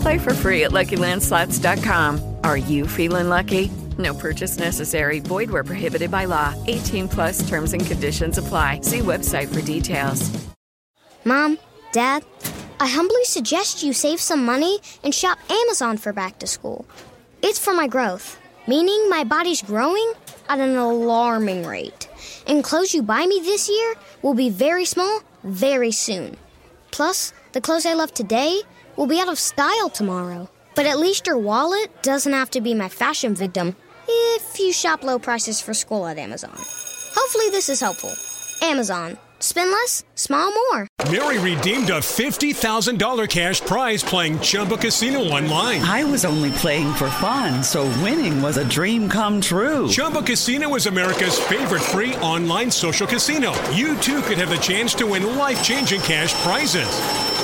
Play for free at LuckyLandSlots.com. Are you feeling lucky? No purchase necessary. Void where prohibited by law. 18 plus terms and conditions apply. See website for details. Mom, Dad, I humbly suggest you save some money and shop Amazon for back to school. It's for my growth, meaning my body's growing at an alarming rate. And clothes you buy me this year will be very small very soon. Plus, the clothes I love today will be out of style tomorrow. But at least your wallet doesn't have to be my fashion victim if you shop low prices for school at Amazon. Hopefully, this is helpful. Amazon. Spend less, smile more. Mary redeemed a $50,000 cash prize playing Chumba Casino online. I was only playing for fun, so winning was a dream come true. Chumba Casino is America's favorite free online social casino. You too could have the chance to win life changing cash prizes.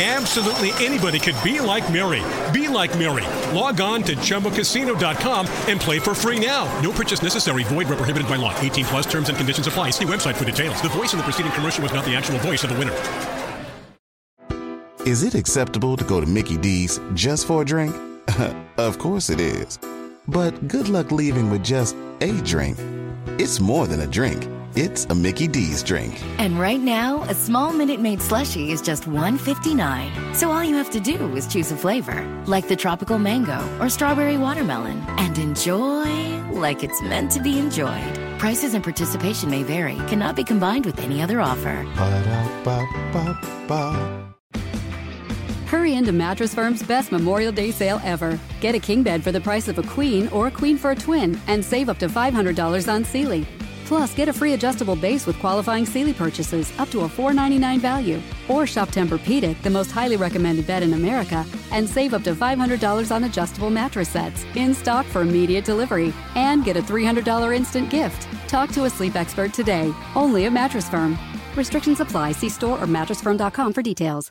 Absolutely anybody could be like Mary. Be like Mary. Log on to ChumbaCasino.com and play for free now. No purchase necessary. Void where prohibited by law. 18 plus terms and conditions apply. See website for details. The voice in the preceding commercial was not the actual voice of the winner. Is it acceptable to go to Mickey D's just for a drink? of course it is. But good luck leaving with just a drink. It's more than a drink. It's a Mickey D's drink. And right now, a small Minute Maid slushie is just $1.59. So all you have to do is choose a flavor, like the tropical mango or strawberry watermelon, and enjoy like it's meant to be enjoyed. Prices and participation may vary, cannot be combined with any other offer. Ba-da-ba-ba-ba. Hurry into Mattress Firm's best Memorial Day sale ever. Get a king bed for the price of a queen or a queen for a twin and save up to $500 on Sealy. Plus, get a free adjustable base with qualifying Sealy purchases up to a $4.99 value. Or shop Tempur-Pedic, the most highly recommended bed in America, and save up to $500 on adjustable mattress sets in stock for immediate delivery. And get a $300 instant gift. Talk to a sleep expert today, only at Mattress Firm. Restrictions apply. See store or mattressfirm.com for details.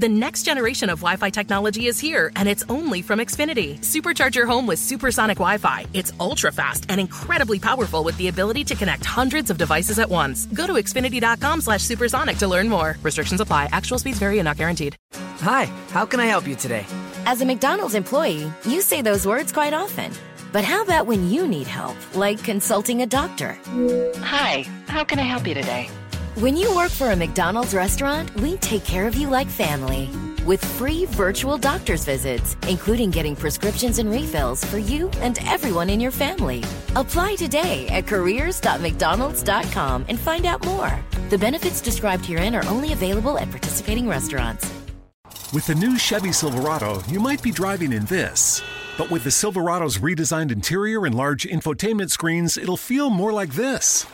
The next generation of Wi Fi technology is here, and it's only from Xfinity. Supercharge your home with supersonic Wi Fi. It's ultra fast and incredibly powerful with the ability to connect hundreds of devices at once. Go to xfinity.com slash supersonic to learn more. Restrictions apply. Actual speeds vary and not guaranteed. Hi, how can I help you today? As a McDonald's employee, you say those words quite often. But how about when you need help, like consulting a doctor? Hi, how can I help you today? When you work for a McDonald's restaurant, we take care of you like family. With free virtual doctor's visits, including getting prescriptions and refills for you and everyone in your family. Apply today at careers.mcdonalds.com and find out more. The benefits described herein are only available at participating restaurants. With the new Chevy Silverado, you might be driving in this. But with the Silverado's redesigned interior and large infotainment screens, it'll feel more like this.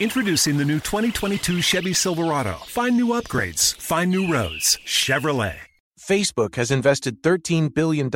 Introducing the new 2022 Chevy Silverado. Find new upgrades, find new roads. Chevrolet. Facebook has invested $13 billion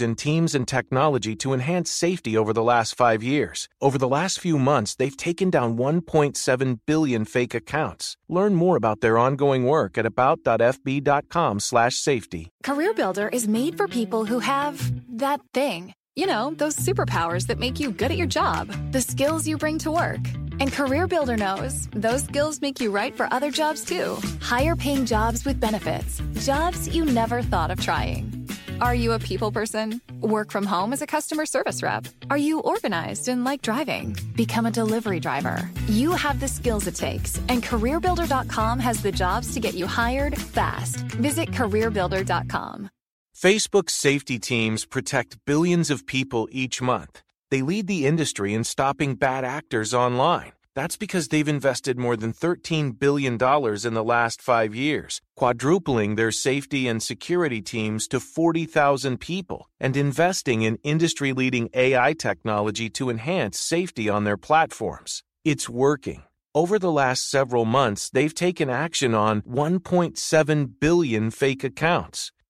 in teams and technology to enhance safety over the last five years. Over the last few months, they've taken down 1.7 billion fake accounts. Learn more about their ongoing work at about.fb.com/safety. CareerBuilder is made for people who have that thing. You know, those superpowers that make you good at your job, the skills you bring to work. And CareerBuilder knows those skills make you right for other jobs too. Higher paying jobs with benefits, jobs you never thought of trying. Are you a people person? Work from home as a customer service rep? Are you organized and like driving? Become a delivery driver. You have the skills it takes, and CareerBuilder.com has the jobs to get you hired fast. Visit CareerBuilder.com. Facebook's safety teams protect billions of people each month. They lead the industry in stopping bad actors online. That's because they've invested more than $13 billion in the last five years, quadrupling their safety and security teams to 40,000 people, and investing in industry leading AI technology to enhance safety on their platforms. It's working. Over the last several months, they've taken action on 1.7 billion fake accounts.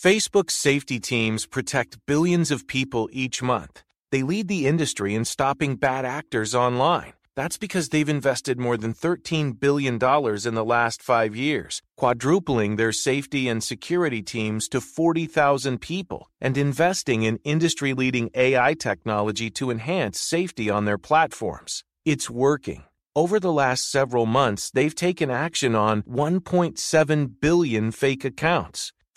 Facebook's safety teams protect billions of people each month. They lead the industry in stopping bad actors online. That's because they've invested more than $13 billion in the last five years, quadrupling their safety and security teams to 40,000 people, and investing in industry leading AI technology to enhance safety on their platforms. It's working. Over the last several months, they've taken action on 1.7 billion fake accounts.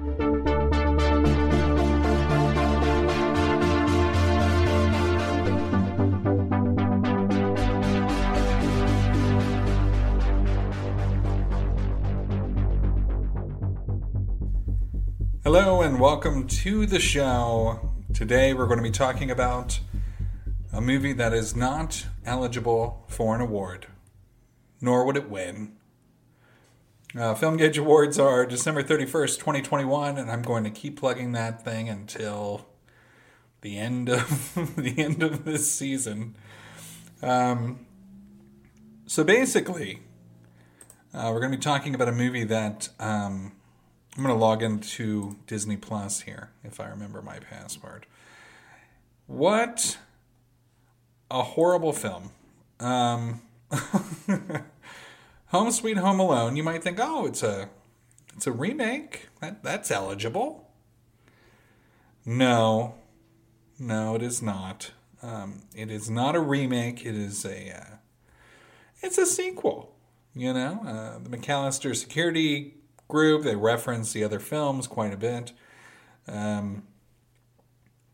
Hello and welcome to the show. Today we're going to be talking about a movie that is not eligible for an award, nor would it win. Uh, Film Gauge Awards are December 31st, 2021, and I'm going to keep plugging that thing until the end of the end of this season. Um, so basically, uh, we're going to be talking about a movie that um, I'm going to log into Disney Plus here if I remember my password. What a horrible film. Um, Home Sweet Home Alone, you might think, oh, it's a it's a remake. That that's eligible. No, no, it is not. Um, it is not a remake. It is a uh, it's a sequel. You know, uh, the McAllister Security Group. They reference the other films quite a bit. Um,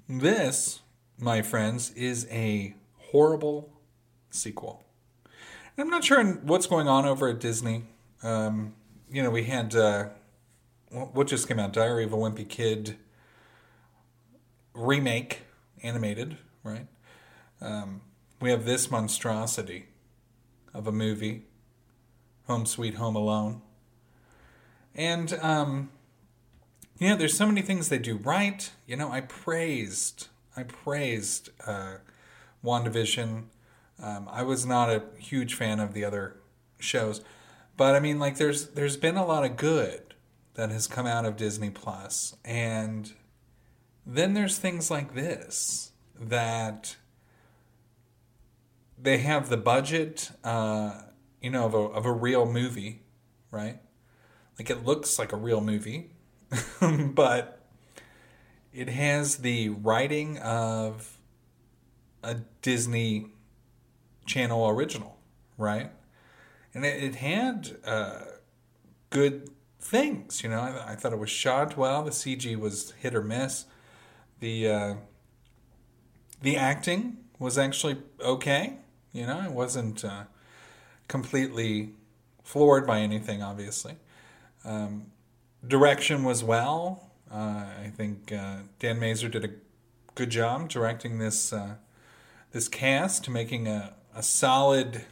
this, my friends, is a horrible sequel. I'm not sure what's going on over at Disney. Um, you know, we had uh, what just came out, Diary of a Wimpy Kid remake, animated, right? Um, we have this monstrosity of a movie, Home Sweet Home Alone. And, um, know, there's so many things they do right. You know, I praised, I praised uh, WandaVision. Um, I was not a huge fan of the other shows, but I mean, like, there's there's been a lot of good that has come out of Disney Plus, and then there's things like this that they have the budget, uh, you know, of a, of a real movie, right? Like it looks like a real movie, but it has the writing of a Disney Channel original, right? And it, it had uh, good things, you know. I, I, thought it was shot well. The CG was hit or miss. The uh, the acting was actually okay. You know, it wasn't uh, completely floored by anything, obviously. Um, direction was well. Uh, I think uh, Dan Mazer did a good job directing this uh, this cast making a, a solid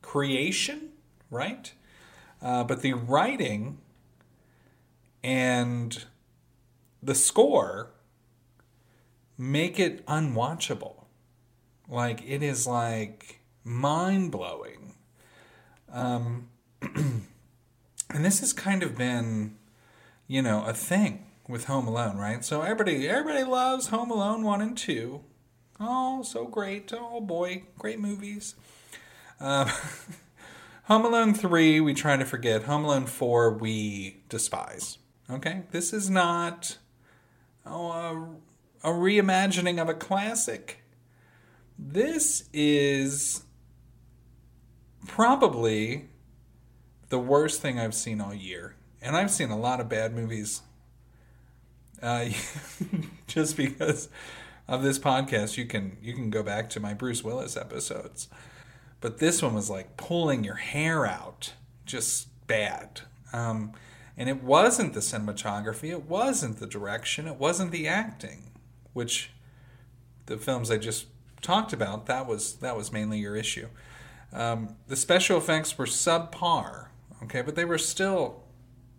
creation, right? Uh, but the writing and the score make it unwatchable. Like it is like mind blowing. Um, and this has kind of been, you know, a thing with Home Alone, right? So everybody everybody loves Home Alone one and two. Oh, so great! Oh boy, great movies. Um, Home Alone three we try to forget. Home Alone four we despise. Okay, this is not oh, a, a reimagining of a classic. This is probably the worst thing I've seen all year. And I've seen a lot of bad movies uh, just because of this podcast. You can you can go back to my Bruce Willis episodes, but this one was like pulling your hair out, just bad. Um, and it wasn't the cinematography, it wasn't the direction, it wasn't the acting, which the films I just talked about that was that was mainly your issue. Um, the special effects were subpar okay, but they were still,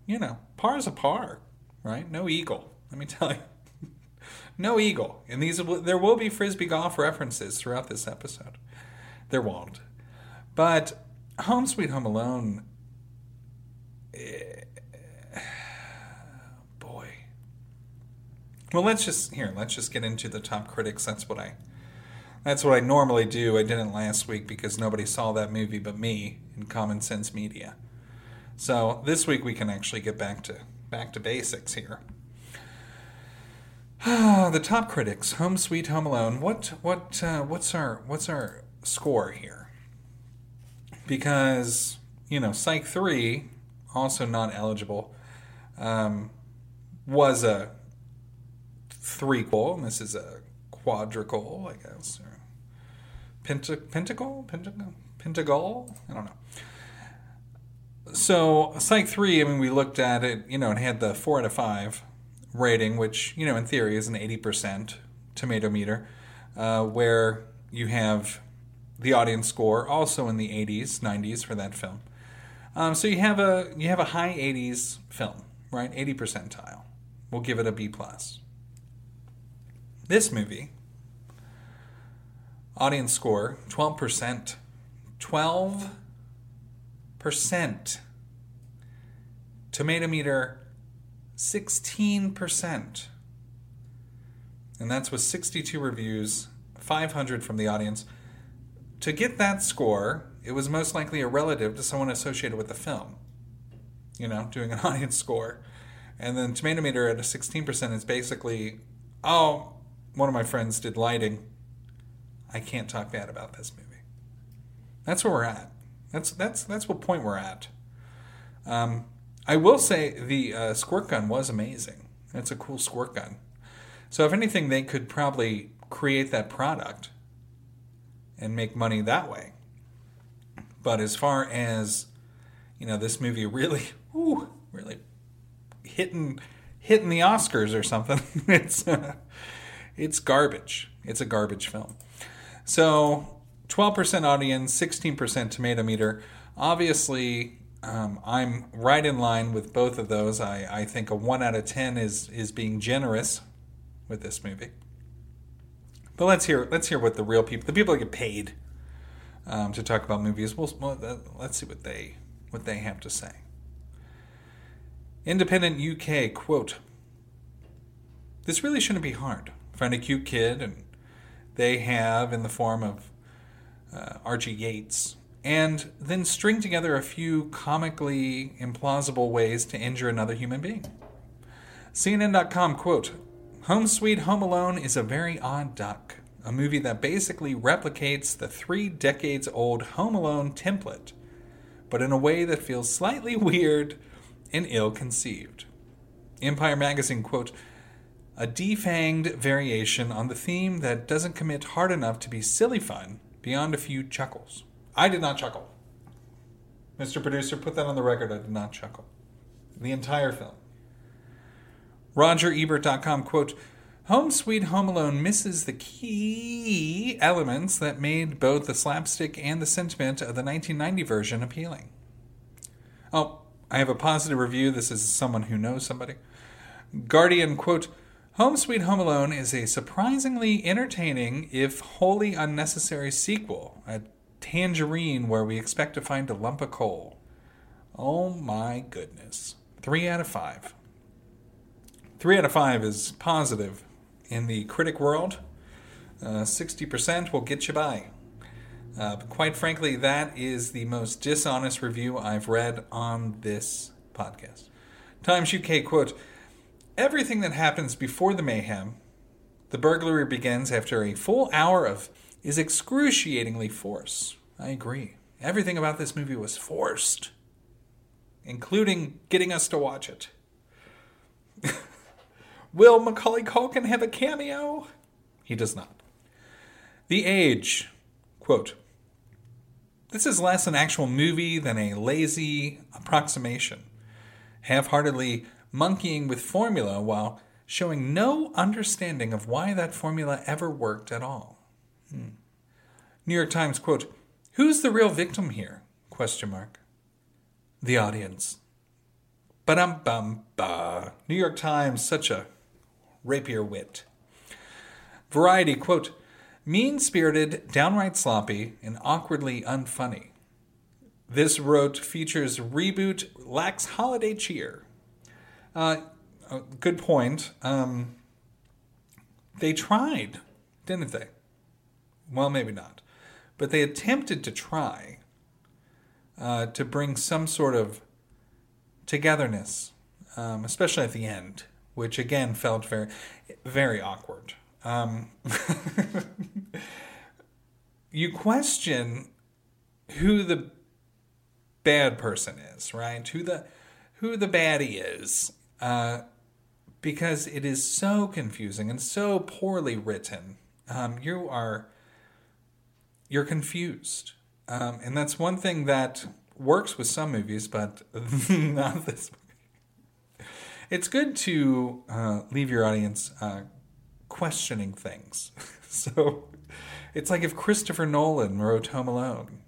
you know, par is a par, right? No eagle, let me tell you. No eagle. And these there will be frisbee golf references throughout this episode. There won't. But Home Sweet Home Alone eh, boy. Well, let's just here, let's just get into the top critics. That's what I that's what I normally do. I didn't last week because nobody saw that movie but me in Common Sense Media. So this week we can actually get back to back to basics here. the top critics, Home Sweet Home Alone. What what uh, what's our what's our score here? Because you know, Psych three, also not eligible, um, was a threequel, and this is a quadruple, I guess. Or penta, pentacle, pentacle. I don't know so Psych 3, I mean, we looked at it, you know, it had the 4 out of 5 rating, which, you know, in theory is an 80% tomato meter, uh, where you have the audience score also in the 80s, 90s for that film. Um, so you have a you have a high 80s film, right? 80 percentile. We'll give it a B plus. This movie, audience score 12%. 12 percent. Tomato meter 16%. And that's with 62 reviews, 500 from the audience. To get that score, it was most likely a relative to someone associated with the film. You know, doing an audience score. And then tomato meter at a 16% is basically, oh, one of my friends did lighting. I can't talk bad about this movie. That's where we're at. That's that's that's what point we're at. Um, I will say the uh, squirt gun was amazing. It's a cool squirt gun. So if anything, they could probably create that product and make money that way. But as far as you know, this movie really, ooh, really hitting hitting the Oscars or something. it's uh, It's garbage. It's a garbage film. So, 12% audience, 16% tomato meter. Obviously, um, I'm right in line with both of those. I, I think a 1 out of 10 is, is being generous with this movie. But let's hear let's hear what the real people, the people that get paid um, to talk about movies, we'll, well, let's see what they what they have to say. Independent UK quote: This really shouldn't be hard. Find a cute kid, and they have in the form of uh, Archie Yates, and then string together a few comically implausible ways to injure another human being. CNN.com quote: Home Sweet Home Alone is a very odd duck, a movie that basically replicates the three decades old Home Alone template, but in a way that feels slightly weird and ill conceived. Empire Magazine quote, a defanged variation on the theme that doesn't commit hard enough to be silly fun beyond a few chuckles. I did not chuckle. Mr. Producer, put that on the record. I did not chuckle. The entire film. RogerEbert.com quote, Home Sweet Home Alone misses the key elements that made both the slapstick and the sentiment of the 1990 version appealing. Oh, I have a positive review. This is someone who knows somebody. Guardian, quote, Home Sweet Home Alone is a surprisingly entertaining, if wholly unnecessary sequel, tangerine where we expect to find a lump of coal. Oh my goodness. Three out of five. Three out of five is positive in the critic world. Uh, 60% will get you by. Uh, quite frankly, that is the most dishonest review I've read on this podcast. Times UK quote Everything that happens before the mayhem, the burglary begins after a full hour of, is excruciatingly forced. I agree. Everything about this movie was forced, including getting us to watch it. Will Macaulay Culkin have a cameo? He does not. The Age, quote, This is less an actual movie than a lazy approximation, half heartedly monkeying with formula while showing no understanding of why that formula ever worked at all. Hmm. New York Times, quote, Who's the real victim here? Question mark. The audience. Ba-dum bum ba. New York Times, such a rapier wit. Variety, quote, mean spirited, downright sloppy, and awkwardly unfunny. This wrote features reboot lacks holiday cheer. Uh, good point. Um, they tried, didn't they? Well, maybe not. But they attempted to try uh, to bring some sort of togetherness, um, especially at the end which again felt very, very awkward. Um, you question who the bad person is, right? Who the who the baddie is, uh, because it is so confusing and so poorly written. Um, you are you're confused, um, and that's one thing that works with some movies, but not this it's good to uh, leave your audience uh, questioning things. so it's like if Christopher Nolan wrote Home Alone.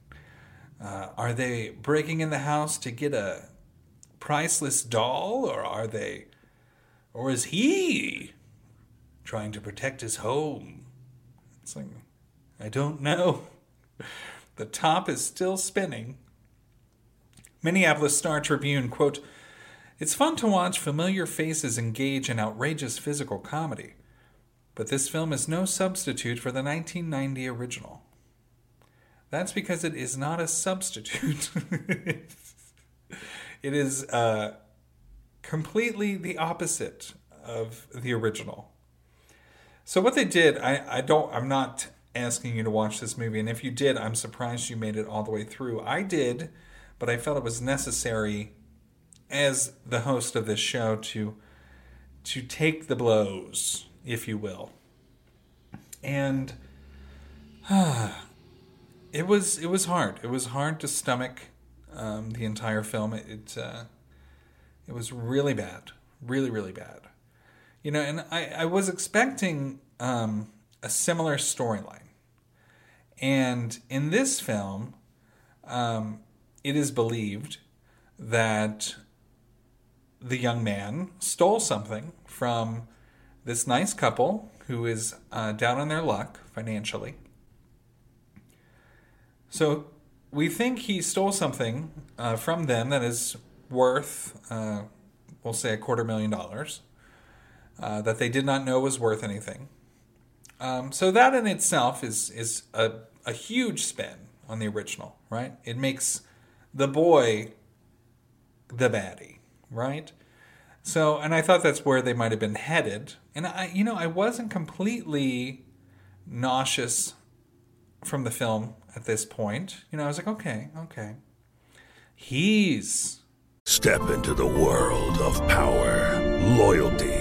Uh, are they breaking in the house to get a priceless doll, or are they, or is he trying to protect his home? It's like, I don't know. The top is still spinning. Minneapolis Star Tribune, quote, it's fun to watch familiar faces engage in outrageous physical comedy, but this film is no substitute for the 1990 original. That's because it is not a substitute. it is uh, completely the opposite of the original. So what they did, I, I don't I'm not asking you to watch this movie, and if you did, I'm surprised you made it all the way through. I did, but I felt it was necessary as the host of this show to to take the blows, if you will. And uh, it was it was hard. It was hard to stomach um, the entire film. It it, uh, it was really bad, really really bad. You know, and I I was expecting um, a similar storyline. And in this film, um, it is believed that the young man stole something from this nice couple who is uh, down on their luck financially. So we think he stole something uh, from them that is worth, uh, we'll say, a quarter million dollars, uh, that they did not know was worth anything. Um, so that in itself is is a, a huge spin on the original, right? It makes the boy the baddie, right? So, and I thought that's where they might have been headed. And I, you know, I wasn't completely nauseous from the film at this point. You know, I was like, okay, okay. He's. Step into the world of power, loyalty,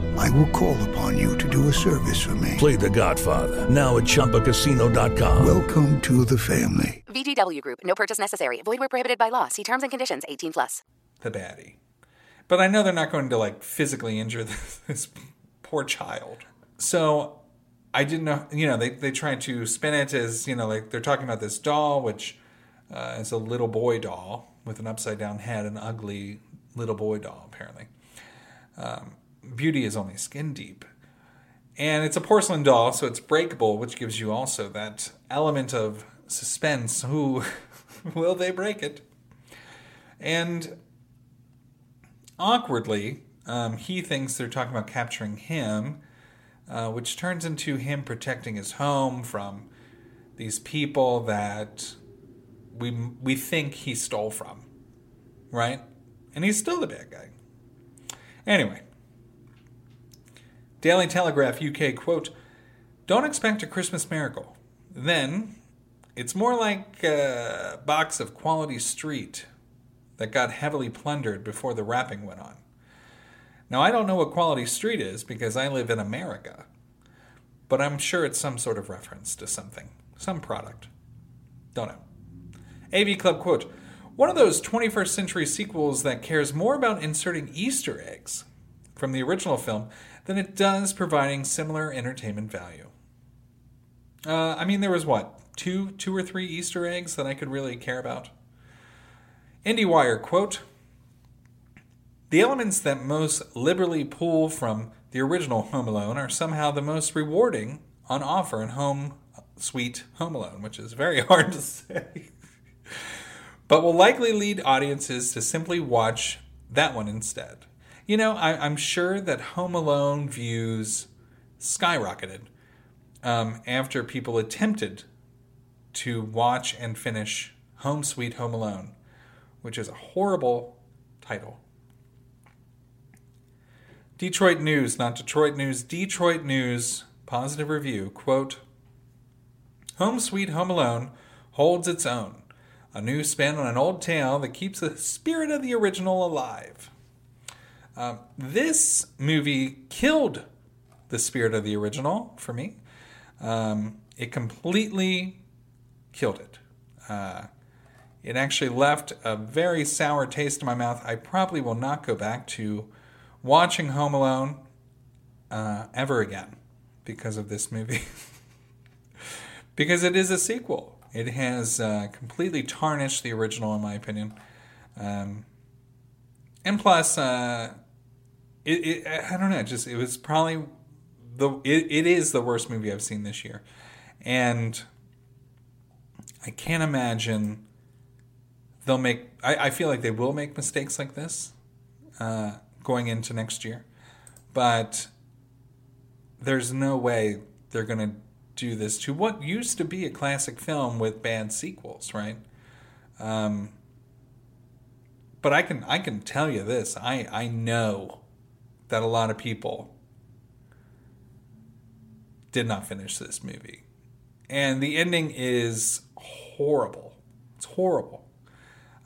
I will call upon you to do a service for me. Play The Godfather now at ChumbaCasino.com. Welcome to the family. VGW Group. No purchase necessary. Void where prohibited by law. See terms and conditions. 18 plus. The baddie. But I know they're not going to like physically injure this, this poor child. So I didn't know, you know, they, they tried to spin it as, you know, like they're talking about this doll, which uh, is a little boy doll with an upside down head, an ugly little boy doll, apparently. Um, beauty is only skin deep. And it's a porcelain doll, so it's breakable, which gives you also that element of suspense. Who will they break it? And awkwardly, um, he thinks they're talking about capturing him, uh, which turns into him protecting his home from these people that we we think he stole from, right? And he's still the bad guy. Anyway, Daily Telegraph UK quote: "Don't expect a Christmas miracle. Then, it's more like a box of Quality Street that got heavily plundered before the wrapping went on." Now, I don't know what Quality Street is because I live in America, but I'm sure it's some sort of reference to something, some product. Don't know. AV Club quote One of those 21st century sequels that cares more about inserting Easter eggs from the original film than it does providing similar entertainment value. Uh, I mean, there was what two, two or three Easter eggs that I could really care about. IndieWire quote: "The elements that most liberally pull from the original Home Alone are somehow the most rewarding on offer in Home Sweet Home Alone, which is very hard to say." but will likely lead audiences to simply watch that one instead. You know, I, am sure that Home Alone views skyrocketed um, after people attempted to watch and finish Home Sweet Home Alone, which is a horrible title. Detroit News, not Detroit News, Detroit News, positive review, quote, Home Sweet Home Alone holds its own a new spin on an old tale that keeps the spirit of the original alive. Um, this movie killed the spirit of the original for me. Um, it completely killed it. Uh, it actually left a very sour taste in my mouth. I probably will not go back to watching Home Alone uh, ever again because of this movie. because it is a sequel. It has uh, completely tarnished the original, in my opinion. Um, and plus, uh, it, it, I don't know, just it was probably the it, it is the worst movie I've seen this year, and I can't imagine they'll make. I, I feel like they will make mistakes like this uh, going into next year, but there's no way they're going to do this to what used to be a classic film with bad sequels, right? Um, but I can I can tell you this: I I know that a lot of people did not finish this movie, and the ending is horrible. It's horrible.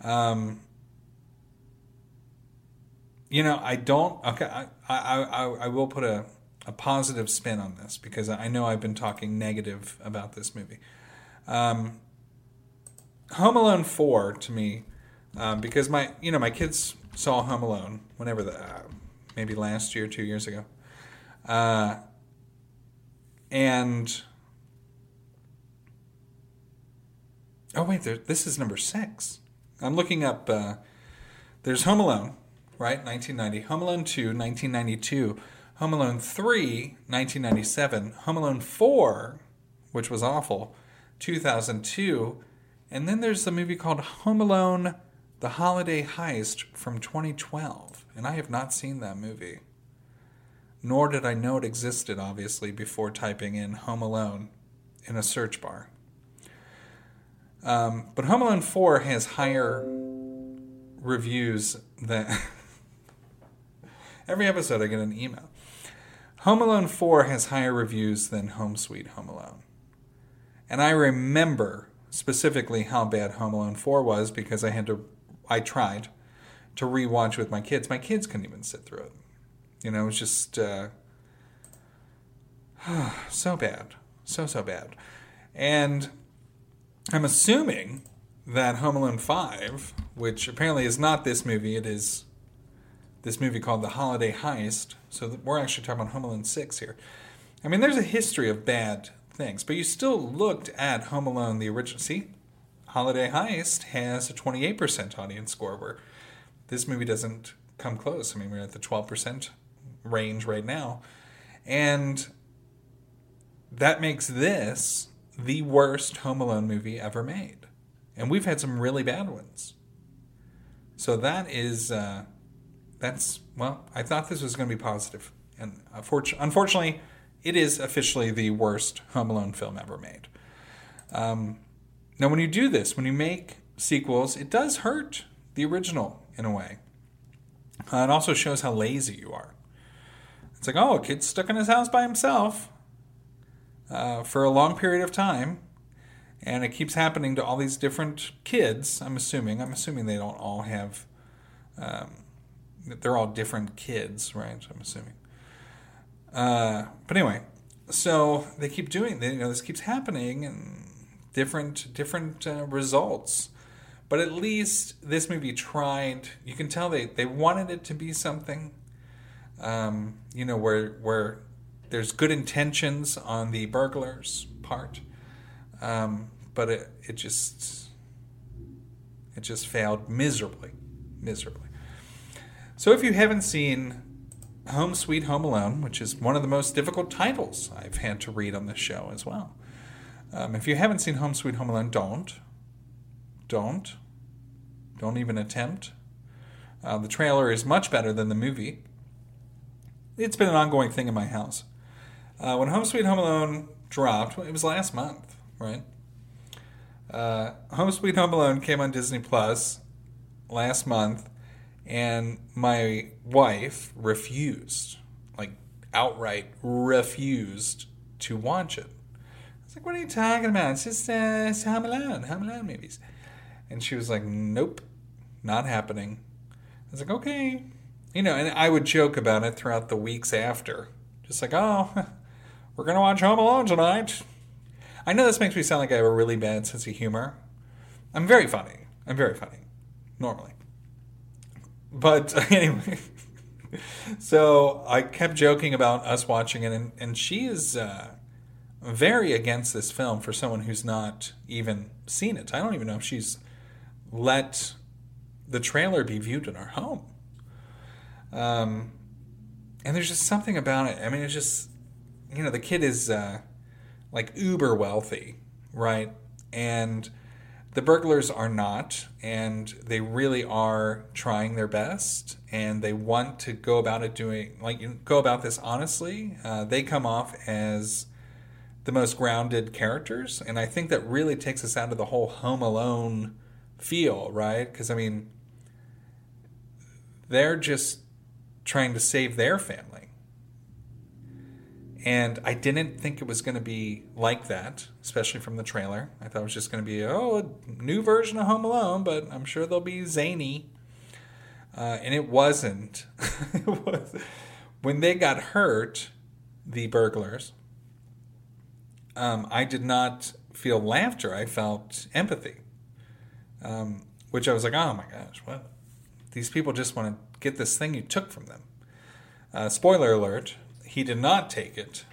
Um, you know, I don't. Okay, I I I, I will put a a positive spin on this because I know I've been talking negative about this movie. Um, Home Alone four to me, um, because my you know my kids saw Home Alone whenever the uh, maybe last year, two years ago, uh, and oh wait, there, this is number six. I'm looking up. Uh, there's Home Alone, right? 1990. Home Alone 2, 1992. Home Alone 3, 1997. Home Alone 4, which was awful, 2002. And then there's the movie called Home Alone The Holiday Heist from 2012. And I have not seen that movie. Nor did I know it existed, obviously, before typing in Home Alone in a search bar. Um, but Home Alone 4 has higher reviews than. Every episode I get an email. Home Alone 4 has higher reviews than Home Sweet Home Alone. And I remember specifically how bad Home Alone 4 was because I had to, I tried to rewatch with my kids. My kids couldn't even sit through it. You know, it was just uh, so bad. So, so bad. And I'm assuming that Home Alone 5, which apparently is not this movie, it is this movie called The Holiday Heist. So we're actually talking about Home Alone 6 here. I mean, there's a history of bad things, but you still looked at Home Alone, the original. See, Holiday Heist has a 28% audience score, where this movie doesn't come close. I mean, we're at the 12% range right now. And that makes this the worst Home Alone movie ever made. And we've had some really bad ones. So that is, uh, that's, well, I thought this was going to be positive. And unfortunately, it is officially the worst Home Alone film ever made. Um, now, when you do this, when you make sequels, it does hurt the original in a way. Uh, it also shows how lazy you are. It's like, oh, a kid's stuck in his house by himself uh, for a long period of time, and it keeps happening to all these different kids. I'm assuming. I'm assuming they don't all have. Um, they're all different kids, right? I'm assuming. Uh, but anyway, so they keep doing. You know, this keeps happening, and different different uh, results. But at least this movie tried. You can tell they, they wanted it to be something. Um, you know, where where there's good intentions on the burglar's part, um, but it it just it just failed miserably, miserably. So if you haven't seen Home Sweet Home Alone, which is one of the most difficult titles I've had to read on this show as well. Um, if you haven't seen Home Sweet Home Alone, don't. Don't. Don't even attempt. Uh, the trailer is much better than the movie. It's been an ongoing thing in my house. Uh, when Home Sweet Home Alone dropped, it was last month, right? Uh, Home Sweet Home Alone came on Disney Plus last month, and my wife refused, like outright refused to watch it. I was like, "What are you talking about? It's just uh, it's Home Alone, Home Alone movies." And she was like, "Nope, not happening." I was like, "Okay," you know, and I would joke about it throughout the weeks after, just like, "Oh." We're going to watch Home Alone tonight. I know this makes me sound like I have a really bad sense of humor. I'm very funny. I'm very funny, normally. But anyway, so I kept joking about us watching it, and, and she is uh, very against this film for someone who's not even seen it. I don't even know if she's let the trailer be viewed in our home. Um, and there's just something about it. I mean, it's just you know the kid is uh, like uber wealthy, right? And the burglars are not, and they really are trying their best, and they want to go about it doing like go about this honestly. Uh, they come off as the most grounded characters, and I think that really takes us out of the whole Home Alone feel, right? Because I mean, they're just trying to save their family and I didn't think it was going to be like that, especially from the trailer. I thought it was just going to be, oh, a new version of Home Alone, but I'm sure they'll be zany. uh, and it wasn't. it was, when they got hurt, the burglars, um, I did not feel laughter. I felt empathy, um, which I was like, oh my gosh, what? These people just want to get this thing you took from them. Uh, spoiler alert, he did not take it.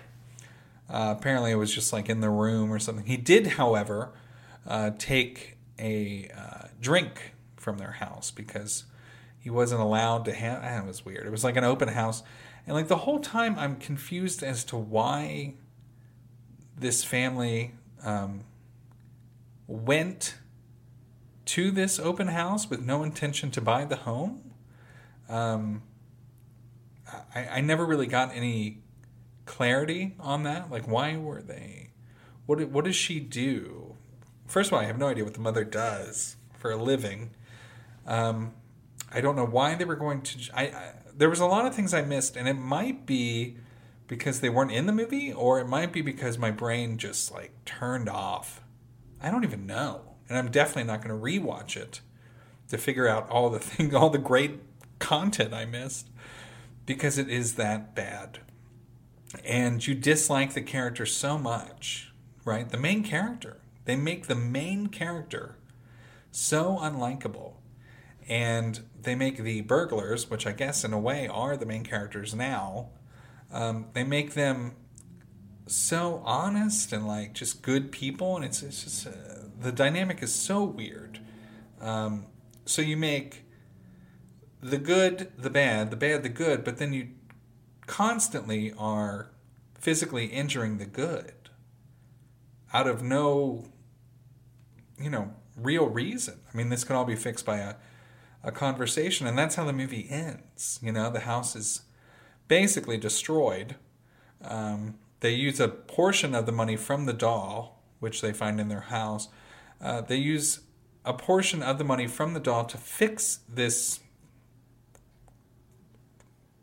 Uh, apparently, it was just like in the room or something. He did, however, uh, take a uh, drink from their house because he wasn't allowed to have. Ah, it was weird. It was like an open house, and like the whole time, I'm confused as to why this family um, went to this open house with no intention to buy the home. Um, I, I never really got any clarity on that. Like, why were they? What what does she do? First of all, I have no idea what the mother does for a living. Um, I don't know why they were going to. I, I there was a lot of things I missed, and it might be because they weren't in the movie, or it might be because my brain just like turned off. I don't even know, and I'm definitely not going to rewatch it to figure out all the thing, all the great content I missed because it is that bad. And you dislike the character so much, right? The main character. They make the main character so unlikable. And they make the burglars, which I guess in a way are the main characters now, um, they make them so honest and like just good people. And it's, it's just, uh, the dynamic is so weird. Um, so you make the good, the bad, the bad, the good, but then you constantly are physically injuring the good out of no, you know, real reason. I mean, this could all be fixed by a, a conversation, and that's how the movie ends. You know, the house is basically destroyed. Um, they use a portion of the money from the doll, which they find in their house. Uh, they use a portion of the money from the doll to fix this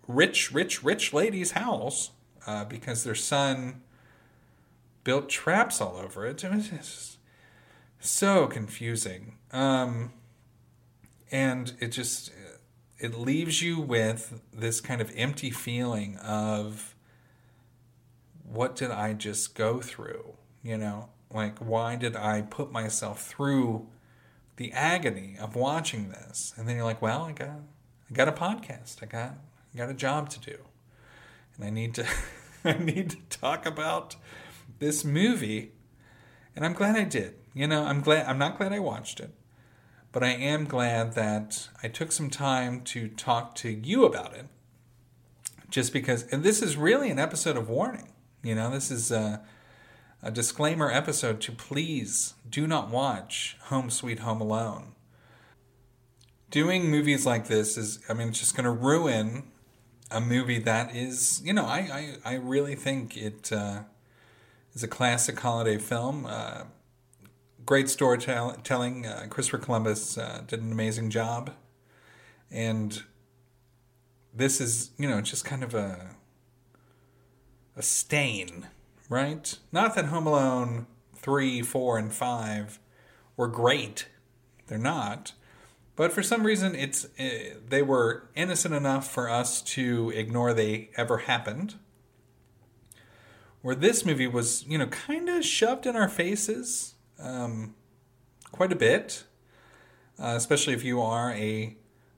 rich, rich, rich lady's house uh, because their son built traps all over it. It was just so confusing. Um, and it just it leaves you with this kind of empty feeling of what did I just go through? You know, like why did I put myself through the agony of watching this? And then you're like, well, I got I got a podcast. I got I got a job to do. And I need to I need to talk about this movie. And I'm glad I did. You know, I'm glad I'm not glad I watched it. But I am glad that I took some time to talk to you about it. Just because and this is really an episode of warning. You know, this is a, a disclaimer episode to please do not watch Home Sweet Home Alone. Doing movies like this is, I mean, it's just going to ruin a movie that is, you know, I, I, I really think it uh, is a classic holiday film. Uh, great storytelling. Uh, Christopher Columbus uh, did an amazing job. And this is, you know, just kind of a a stain, right? Not that Home Alone 3, 4, and 5 were great. They're not. But for some reason, it's uh, they were innocent enough for us to ignore they ever happened. Where this movie was, you know, kind of shoved in our faces um, quite a bit, uh, especially if you are a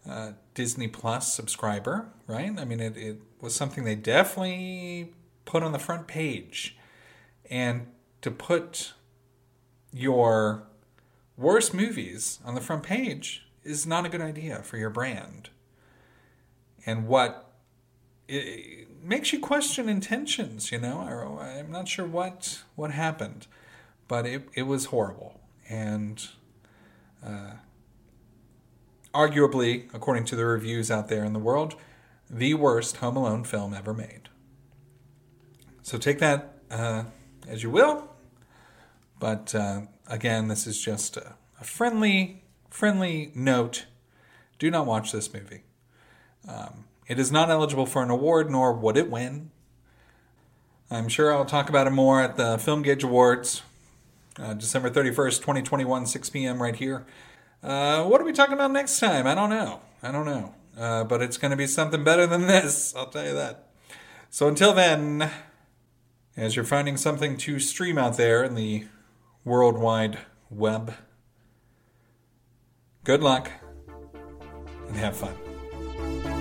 uh, Disney Plus subscriber, right? I mean, it, it was something they definitely put on the front page. And to put your worst movies on the front page is not a good idea for your brand. And what it makes you question intentions, you know? I'm not sure what what happened, but it, it was horrible. And uh, arguably, according to the reviews out there in the world, the worst Home Alone film ever made. So take that uh, as you will. But uh, again, this is just a, a friendly friendly note do not watch this movie. Um, it is not eligible for an award, nor would it win. I'm sure I'll talk about it more at the Film Gauge Awards, uh, December 31st, 2021, 6 p.m., right here. Uh, what are we talking about next time? I don't know. I don't know. uh, but it's going to be something better than this. I'll tell you that. So until then, as you're finding something to stream out there in the worldwide web, good luck and have fun.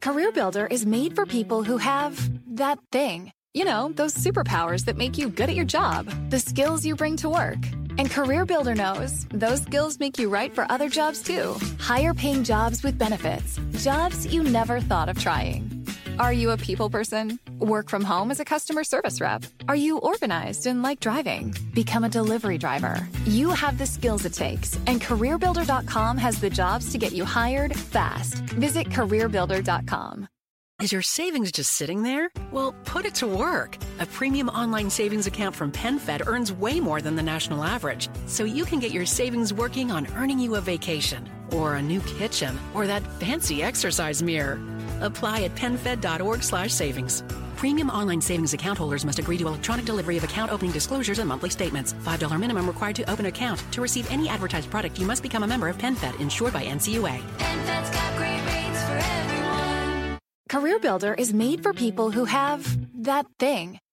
Career Builder is made for people who have that thing. You know, those superpowers that make you good at your job, the skills you bring to work. And Career Builder knows those skills make you right for other jobs too. Higher paying jobs with benefits, jobs you never thought of trying. Are you a people person? Work from home as a customer service rep? Are you organized and like driving? Become a delivery driver. You have the skills it takes, and CareerBuilder.com has the jobs to get you hired fast. Visit CareerBuilder.com. Is your savings just sitting there? Well, put it to work. A premium online savings account from PenFed earns way more than the national average, so you can get your savings working on earning you a vacation, or a new kitchen, or that fancy exercise mirror. Apply at penfed.org/savings. Premium online savings account holders must agree to electronic delivery of account opening disclosures and monthly statements. $5 minimum required to open account. To receive any advertised product, you must become a member of PenFed, insured by NCUA. Career Builder is made for people who have that thing.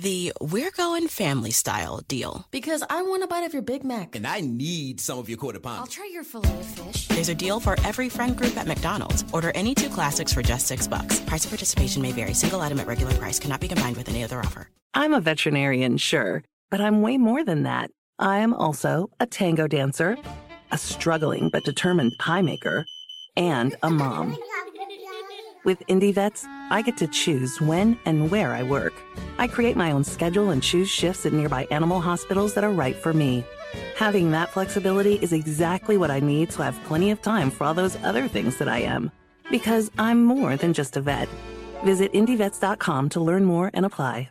the We're Going Family Style deal. Because I want a bite of your Big Mac. And I need some of your quarter pound. I'll try your filet of fish. There's a deal for every friend group at McDonald's. Order any two classics for just six bucks. Price of participation may vary. Single item at regular price cannot be combined with any other offer. I'm a veterinarian, sure, but I'm way more than that. I'm also a tango dancer, a struggling but determined pie maker, and a mom. With IndieVets, I get to choose when and where I work. I create my own schedule and choose shifts at nearby animal hospitals that are right for me. Having that flexibility is exactly what I need to have plenty of time for all those other things that I am. Because I'm more than just a vet. Visit IndieVets.com to learn more and apply.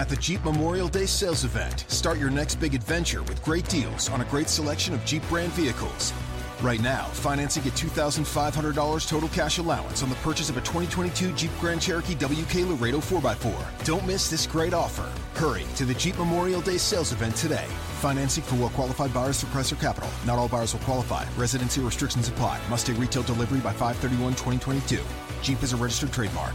At the Jeep Memorial Day sales event, start your next big adventure with great deals on a great selection of Jeep brand vehicles. Right now, financing at $2,500 total cash allowance on the purchase of a 2022 Jeep Grand Cherokee WK Laredo 4x4. Don't miss this great offer. Hurry to the Jeep Memorial Day sales event today. Financing for well qualified buyers through Chrysler Capital. Not all buyers will qualify. Residency restrictions apply. Must take retail delivery by 531 2022. Jeep is a registered trademark.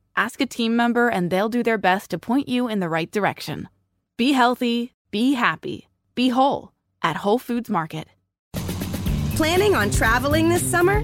Ask a team member and they'll do their best to point you in the right direction. Be healthy, be happy, be whole at Whole Foods Market. Planning on traveling this summer?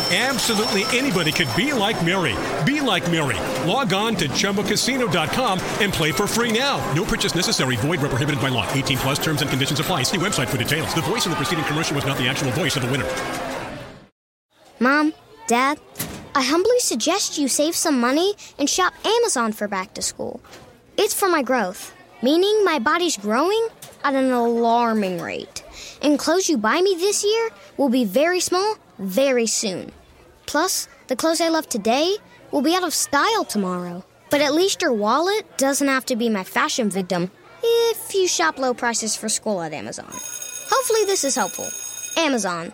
Absolutely anybody could be like Mary. Be like Mary. Log on to ChumbaCasino.com and play for free now. No purchase necessary. Void where prohibited by law. 18 plus terms and conditions apply. See website for details. The voice in the preceding commercial was not the actual voice of the winner. Mom, Dad, I humbly suggest you save some money and shop Amazon for back to school. It's for my growth, meaning my body's growing at an alarming rate. And clothes you buy me this year will be very small very soon. Plus, the clothes I love today will be out of style tomorrow. But at least your wallet doesn't have to be my fashion victim if you shop low prices for school at Amazon. Hopefully, this is helpful. Amazon.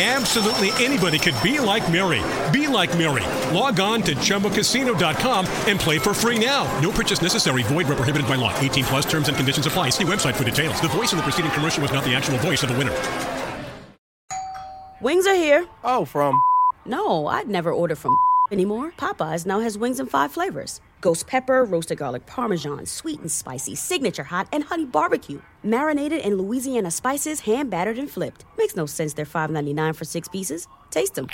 Absolutely anybody could be like Mary. Be like Mary. Log on to ChumbaCasino.com and play for free now. No purchase necessary. Void where prohibited by law. 18 plus terms and conditions apply. See website for details. The voice in the preceding commercial was not the actual voice of the winner. Wings are here. Oh, from? No, I'd never order from anymore. Popeyes now has wings in five flavors. Ghost pepper, roasted garlic parmesan, sweet and spicy, signature hot, and honey barbecue. Marinated in Louisiana spices, hand battered and flipped. Makes no sense they're $5.99 for six pieces. Taste them.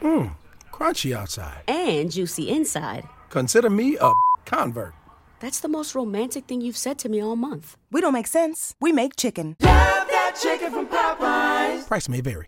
Mmm, crunchy outside. And juicy inside. Consider me a convert. That's the most romantic thing you've said to me all month. We don't make sense. We make chicken. Love that chicken from Popeyes. Price may vary.